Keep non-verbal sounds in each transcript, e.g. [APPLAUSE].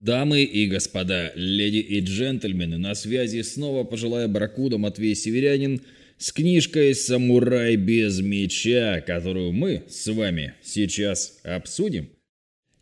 Дамы и господа, леди и джентльмены, на связи снова пожилая барракуда Матвей Северянин с книжкой «Самурай без меча», которую мы с вами сейчас обсудим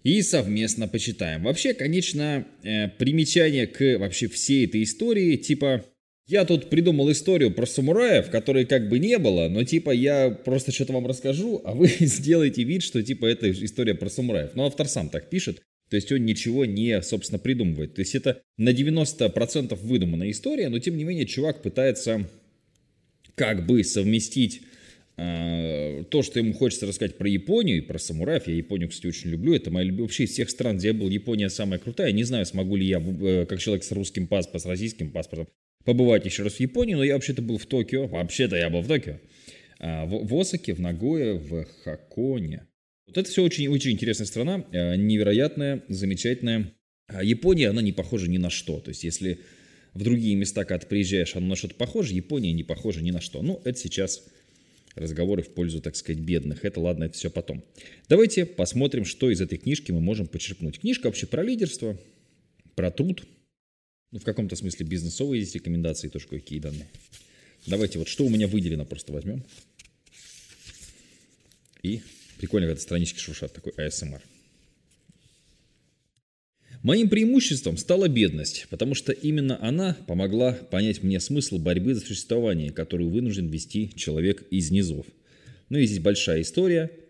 и совместно почитаем. Вообще, конечно, э, примечание к вообще всей этой истории, типа, я тут придумал историю про самураев, которой как бы не было, но типа я просто что-то вам расскажу, а вы [LAUGHS] сделаете вид, что типа это история про самураев. Но автор сам так пишет. То есть он ничего не, собственно, придумывает. То есть это на 90% выдуманная история, но тем не менее чувак пытается как бы совместить э, то, что ему хочется рассказать про Японию и про самураев. Я Японию, кстати, очень люблю. Это моя любовь. Вообще из всех стран, где я был, Япония самая крутая. Не знаю, смогу ли я, э, как человек с русским паспортом, с российским паспортом, побывать еще раз в Японии, но я вообще-то был в Токио. Вообще-то я был в Токио. А, в, в Осаке, в Нагое, в Хаконе. Вот это все очень-очень интересная страна, э, невероятная, замечательная. А Япония, она не похожа ни на что. То есть, если в другие места, когда ты приезжаешь, она на что-то похоже, Япония не похожа ни на что. Ну, это сейчас разговоры в пользу, так сказать, бедных. Это ладно, это все потом. Давайте посмотрим, что из этой книжки мы можем почерпнуть. Книжка вообще про лидерство, про труд. Ну, в каком-то смысле бизнесовые здесь рекомендации, тоже какие данные. Давайте вот, что у меня выделено, просто возьмем. И Прикольно, когда странички шуршат, такой ASMR. Моим преимуществом стала бедность, потому что именно она помогла понять мне смысл борьбы за существование, которую вынужден вести человек из низов. Ну и здесь большая история –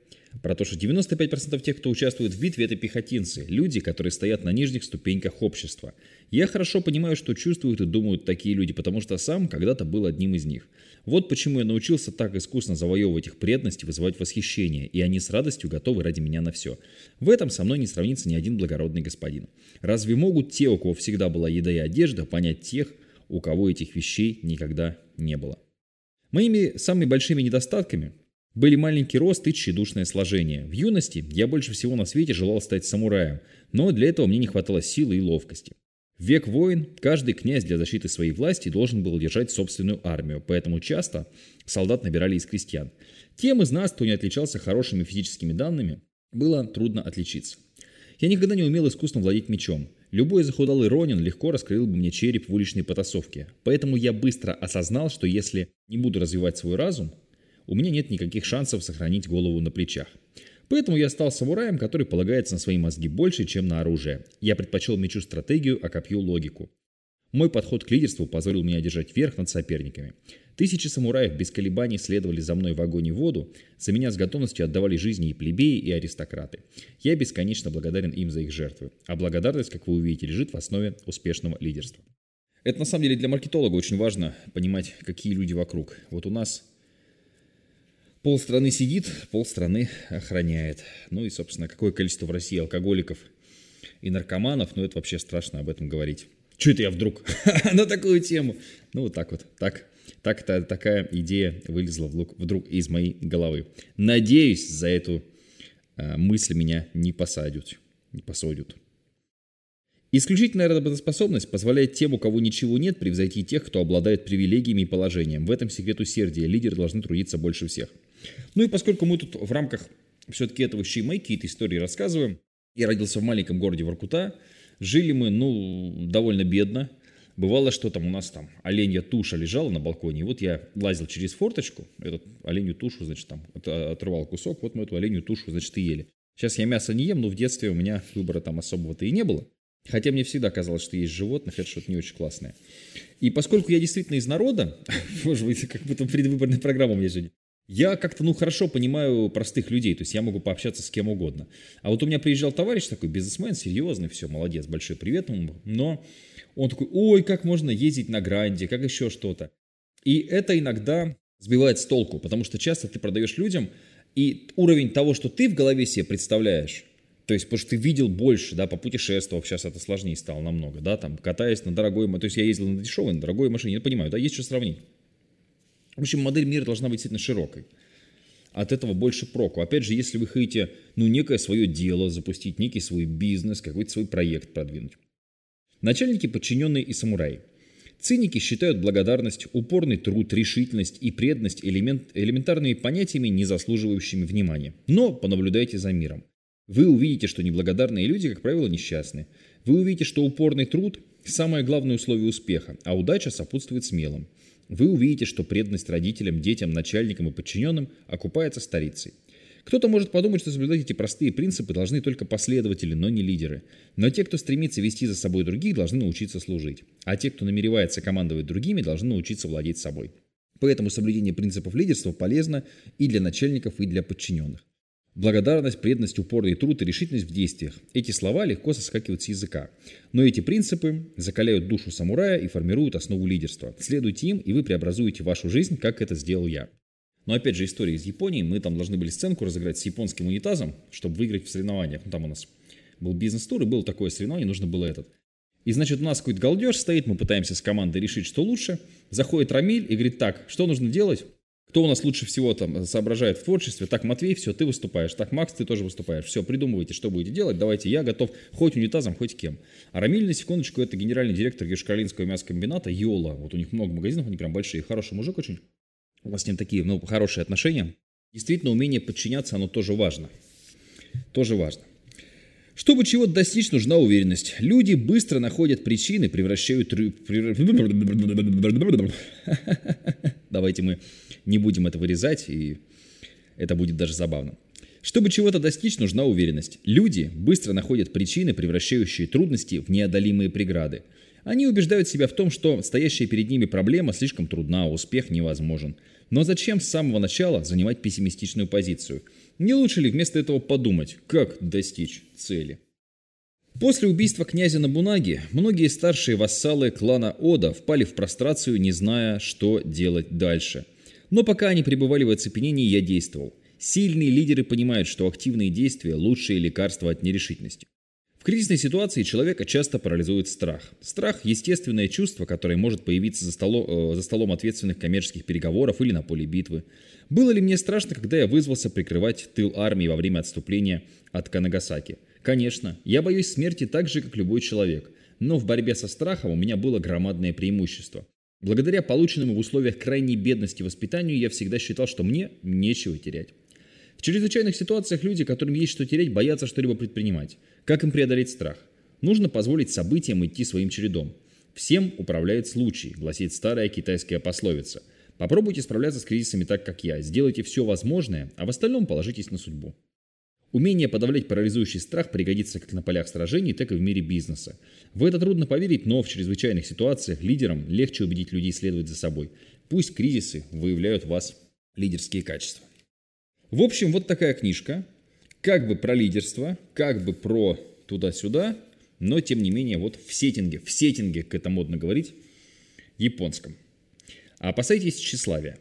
про то, что 95% тех, кто участвует в битве, это пехотинцы, люди, которые стоят на нижних ступеньках общества. Я хорошо понимаю, что чувствуют и думают такие люди, потому что сам когда-то был одним из них. Вот почему я научился так искусно завоевывать их преданность и вызывать восхищение, и они с радостью готовы ради меня на все. В этом со мной не сравнится ни один благородный господин. Разве могут те, у кого всегда была еда и одежда, понять тех, у кого этих вещей никогда не было? Моими самыми большими недостатками были маленький рост и тщедушное сложение. В юности я больше всего на свете желал стать самураем, но для этого мне не хватало силы и ловкости. В век войн каждый князь для защиты своей власти должен был держать собственную армию, поэтому часто солдат набирали из крестьян. Тем из нас, кто не отличался хорошими физическими данными, было трудно отличиться. Я никогда не умел искусно владеть мечом. Любой захудалый ронин легко раскрыл бы мне череп в уличной потасовке. Поэтому я быстро осознал, что если не буду развивать свой разум, у меня нет никаких шансов сохранить голову на плечах. Поэтому я стал самураем, который полагается на свои мозги больше, чем на оружие. Я предпочел мечу стратегию, а копью логику. Мой подход к лидерству позволил мне одержать верх над соперниками. Тысячи самураев без колебаний следовали за мной в огонь и воду, за меня с готовностью отдавали жизни и плебеи, и аристократы. Я бесконечно благодарен им за их жертвы. А благодарность, как вы увидите, лежит в основе успешного лидерства. Это на самом деле для маркетолога очень важно понимать, какие люди вокруг. Вот у нас Пол страны сидит, пол страны охраняет. Ну и, собственно, какое количество в России алкоголиков и наркоманов, ну это вообще страшно об этом говорить. Что это я вдруг [LAUGHS] на такую тему? Ну вот так вот, так, так -то, такая идея вылезла вдруг из моей головы. Надеюсь, за эту э, мысль меня не посадят, не посадят. Исключительная работоспособность позволяет тем, у кого ничего нет, превзойти тех, кто обладает привилегиями и положением. В этом секрет усердия. Лидеры должны трудиться больше всех. Ну и поскольку мы тут в рамках все-таки этого еще и мои какие-то истории рассказываем, я родился в маленьком городе Воркута, жили мы, ну, довольно бедно. Бывало, что там у нас там оленья туша лежала на балконе, и вот я лазил через форточку, эту оленью тушу, значит, там отрывал кусок, вот мы эту оленью тушу, значит, и ели. Сейчас я мясо не ем, но в детстве у меня выбора там особого-то и не было. Хотя мне всегда казалось, что есть животных, это что-то не очень классное. И поскольку я действительно из народа, [LAUGHS] может быть, как будто предвыборная программа у меня сегодня, я как-то, ну, хорошо понимаю простых людей, то есть я могу пообщаться с кем угодно. А вот у меня приезжал товарищ такой, бизнесмен, серьезный, все, молодец, большой привет ему, но он такой, ой, как можно ездить на гранде, как еще что-то. И это иногда сбивает с толку, потому что часто ты продаешь людям, и уровень того, что ты в голове себе представляешь, то есть, потому что ты видел больше, да, по попутешествовав, сейчас это сложнее стало намного, да, там, катаясь на дорогой, то есть я ездил на дешевой, на дорогой машине, я понимаю, да, есть что сравнить. В общем, модель мира должна быть действительно широкой. От этого больше проку. Опять же, если вы хотите, ну, некое свое дело запустить, некий свой бизнес, какой-то свой проект продвинуть. Начальники, подчиненные и самураи. Циники считают благодарность, упорный труд, решительность и преданность элемент, элементарными понятиями, не заслуживающими внимания. Но понаблюдайте за миром. Вы увидите, что неблагодарные люди, как правило, несчастны. Вы увидите, что упорный труд – самое главное условие успеха, а удача сопутствует смелым. Вы увидите, что преданность родителям, детям, начальникам и подчиненным окупается старицей. Кто-то может подумать, что соблюдать эти простые принципы должны только последователи, но не лидеры. Но те, кто стремится вести за собой других, должны научиться служить. А те, кто намеревается командовать другими, должны научиться владеть собой. Поэтому соблюдение принципов лидерства полезно и для начальников, и для подчиненных. Благодарность, преданность, упорный труд и решительность в действиях. Эти слова легко соскакивают с языка. Но эти принципы закаляют душу самурая и формируют основу лидерства. Следуйте им, и вы преобразуете вашу жизнь, как это сделал я. Но опять же, история из Японии. Мы там должны были сценку разыграть с японским унитазом, чтобы выиграть в соревнованиях. Ну, там у нас был бизнес-тур, и было такое соревнование, нужно было этот. И, значит, у нас какой-то галдеж стоит, мы пытаемся с командой решить, что лучше. Заходит Рамиль и говорит, так, что нужно делать? Кто у нас лучше всего там соображает в творчестве? Так, Матвей, все, ты выступаешь. Так, Макс, ты тоже выступаешь. Все, придумывайте, что будете делать. Давайте, я готов хоть унитазом, хоть кем. А Рамиль, на секундочку, это генеральный директор Южкалинского мясокомбината Йола. Вот у них много магазинов, они прям большие. Хороший мужик очень у вас с ним такие ну, хорошие отношения, действительно умение подчиняться, оно тоже важно. Тоже важно. Чтобы чего-то достичь, нужна уверенность. Люди быстро находят причины, превращают... [LAUGHS] Давайте мы не будем это вырезать, и это будет даже забавно. Чтобы чего-то достичь, нужна уверенность. Люди быстро находят причины, превращающие трудности в неодолимые преграды. Они убеждают себя в том, что стоящая перед ними проблема слишком трудна, а успех невозможен. Но зачем с самого начала занимать пессимистичную позицию? Не лучше ли вместо этого подумать, как достичь цели? После убийства князя Набунаги многие старшие вассалы клана Ода впали в прострацию, не зная, что делать дальше. Но пока они пребывали в оцепенении, я действовал. Сильные лидеры понимают, что активные действия – лучшее лекарство от нерешительности кризисной ситуации человека часто парализует страх. Страх – естественное чувство, которое может появиться за, столо, э, за столом ответственных коммерческих переговоров или на поле битвы. Было ли мне страшно, когда я вызвался прикрывать тыл армии во время отступления от Канагасаки? Конечно, я боюсь смерти так же, как любой человек. Но в борьбе со страхом у меня было громадное преимущество. Благодаря полученному в условиях крайней бедности воспитанию я всегда считал, что мне нечего терять. В чрезвычайных ситуациях люди, которым есть что терять, боятся что-либо предпринимать. Как им преодолеть страх? Нужно позволить событиям идти своим чередом. «Всем управляет случай», гласит старая китайская пословица. Попробуйте справляться с кризисами так, как я. Сделайте все возможное, а в остальном положитесь на судьбу. Умение подавлять парализующий страх пригодится как на полях сражений, так и в мире бизнеса. В это трудно поверить, но в чрезвычайных ситуациях лидерам легче убедить людей следовать за собой. Пусть кризисы выявляют в вас лидерские качества. В общем, вот такая книжка. Как бы про лидерство, как бы про туда-сюда, но тем не менее вот в сеттинге, в сеттинге, как это модно говорить, японском. Опасайтесь тщеславия.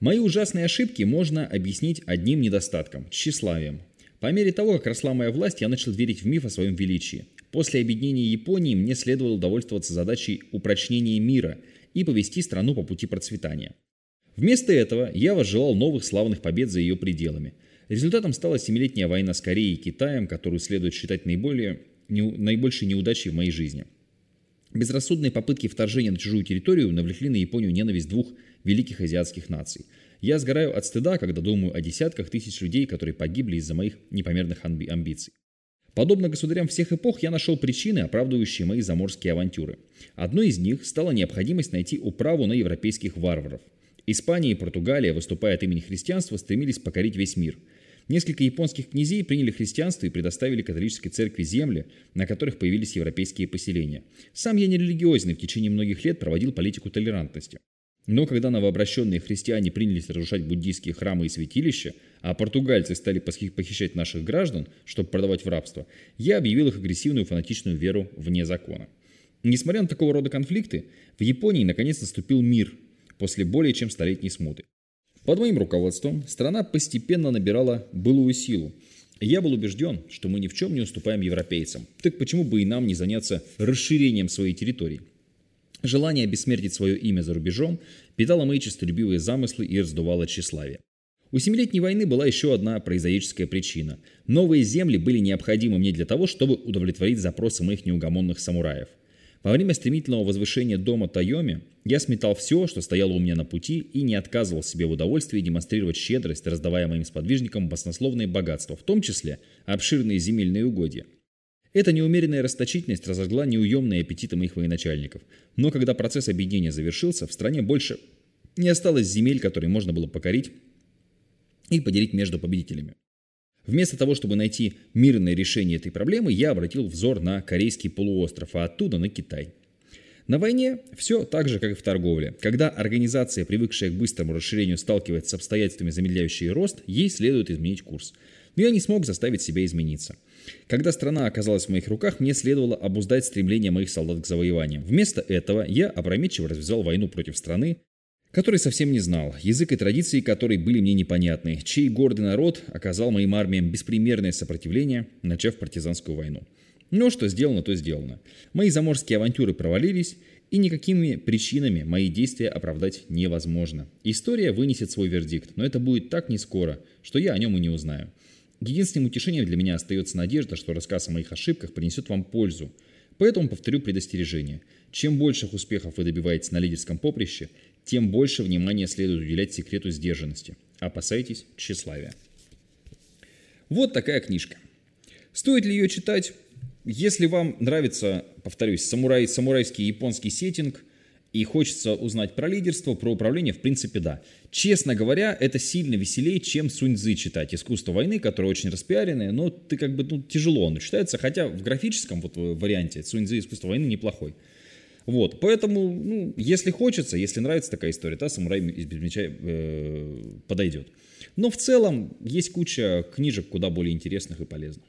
Мои ужасные ошибки можно объяснить одним недостатком – тщеславием. По мере того, как росла моя власть, я начал верить в миф о своем величии. После объединения Японии мне следовало довольствоваться задачей упрочнения мира и повести страну по пути процветания. Вместо этого я возжелал новых славных побед за ее пределами. Результатом стала семилетняя война с Кореей и Китаем, которую следует считать наиболее, не, наибольшей неудачей в моей жизни. Безрассудные попытки вторжения на чужую территорию навлекли на Японию ненависть двух великих азиатских наций. Я сгораю от стыда, когда думаю о десятках тысяч людей, которые погибли из-за моих непомерных амбиций. Подобно государям всех эпох, я нашел причины, оправдывающие мои заморские авантюры. Одной из них стала необходимость найти управу на европейских варваров – Испания и Португалия, выступая от имени христианства, стремились покорить весь мир. Несколько японских князей приняли христианство и предоставили католической церкви земли, на которых появились европейские поселения. Сам я не религиозный, в течение многих лет проводил политику толерантности. Но когда новообращенные христиане принялись разрушать буддийские храмы и святилища, а португальцы стали похищать наших граждан, чтобы продавать в рабство, я объявил их агрессивную фанатичную веру вне закона. Несмотря на такого рода конфликты, в Японии наконец наступил мир, после более чем столетней смуты. Под моим руководством страна постепенно набирала былую силу. Я был убежден, что мы ни в чем не уступаем европейцам. Так почему бы и нам не заняться расширением своей территории? Желание обессмертить свое имя за рубежом питало мои честолюбивые замыслы и раздувало тщеславие. У Семилетней войны была еще одна прозаическая причина. Новые земли были необходимы мне для того, чтобы удовлетворить запросы моих неугомонных самураев. Во время стремительного возвышения дома Тайоми я сметал все, что стояло у меня на пути, и не отказывал себе в удовольствии демонстрировать щедрость, раздавая моим сподвижникам баснословные богатства, в том числе обширные земельные угодья. Эта неумеренная расточительность разожгла неуемные аппетиты моих военачальников. Но когда процесс объединения завершился, в стране больше не осталось земель, которые можно было покорить и поделить между победителями. Вместо того, чтобы найти мирное решение этой проблемы, я обратил взор на Корейский полуостров, а оттуда на Китай. На войне все так же, как и в торговле. Когда организация, привыкшая к быстрому расширению, сталкивается с обстоятельствами, замедляющие рост, ей следует изменить курс. Но я не смог заставить себя измениться. Когда страна оказалась в моих руках, мне следовало обуздать стремление моих солдат к завоеваниям. Вместо этого я опрометчиво развязал войну против страны, который совсем не знал, язык и традиции которой были мне непонятны, чей гордый народ оказал моим армиям беспримерное сопротивление, начав партизанскую войну. Но что сделано, то сделано. Мои заморские авантюры провалились, и никакими причинами мои действия оправдать невозможно. История вынесет свой вердикт, но это будет так не скоро, что я о нем и не узнаю. Единственным утешением для меня остается надежда, что рассказ о моих ошибках принесет вам пользу. Поэтому повторю предостережение. Чем больших успехов вы добиваетесь на лидерском поприще, тем больше внимания следует уделять секрету сдержанности. Опасайтесь тщеславия. Вот такая книжка. Стоит ли ее читать? Если вам нравится, повторюсь, самурай, самурайский японский сеттинг и хочется узнать про лидерство, про управление, в принципе, да. Честно говоря, это сильно веселее, чем Сунь-Дзы читать. Искусство войны, которое очень распиаренное, но ты как бы, ну, тяжело оно читается, хотя в графическом вот варианте Сунь-Дзы Искусство войны неплохой. Вот, поэтому, ну, если хочется, если нравится такая история, то «Самурай без меча» э, подойдет. Но в целом есть куча книжек куда более интересных и полезных.